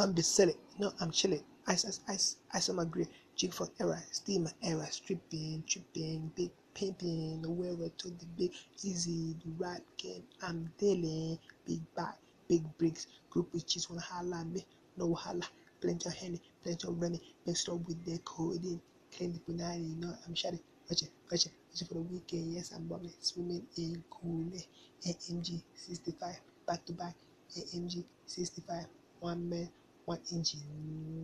Don't be silly. No, I'm chilling. Ice, ice, ice, ice on my grill. Jig for era, steam my era, stripping, tripping, big pimping, wherever to the big easy, the right game. I'm dealing big bag, big bricks, group with cheese wanna holla me, no holla, plenty of henny, plenty of running, mixed up with the coding, clean the punani, No, I'm shouting. Watch it, watch it, watch it for the weekend. Yes, I'm bubbling, swimming in cool. AMG 65, back to back. AMG 65, one man, one engine.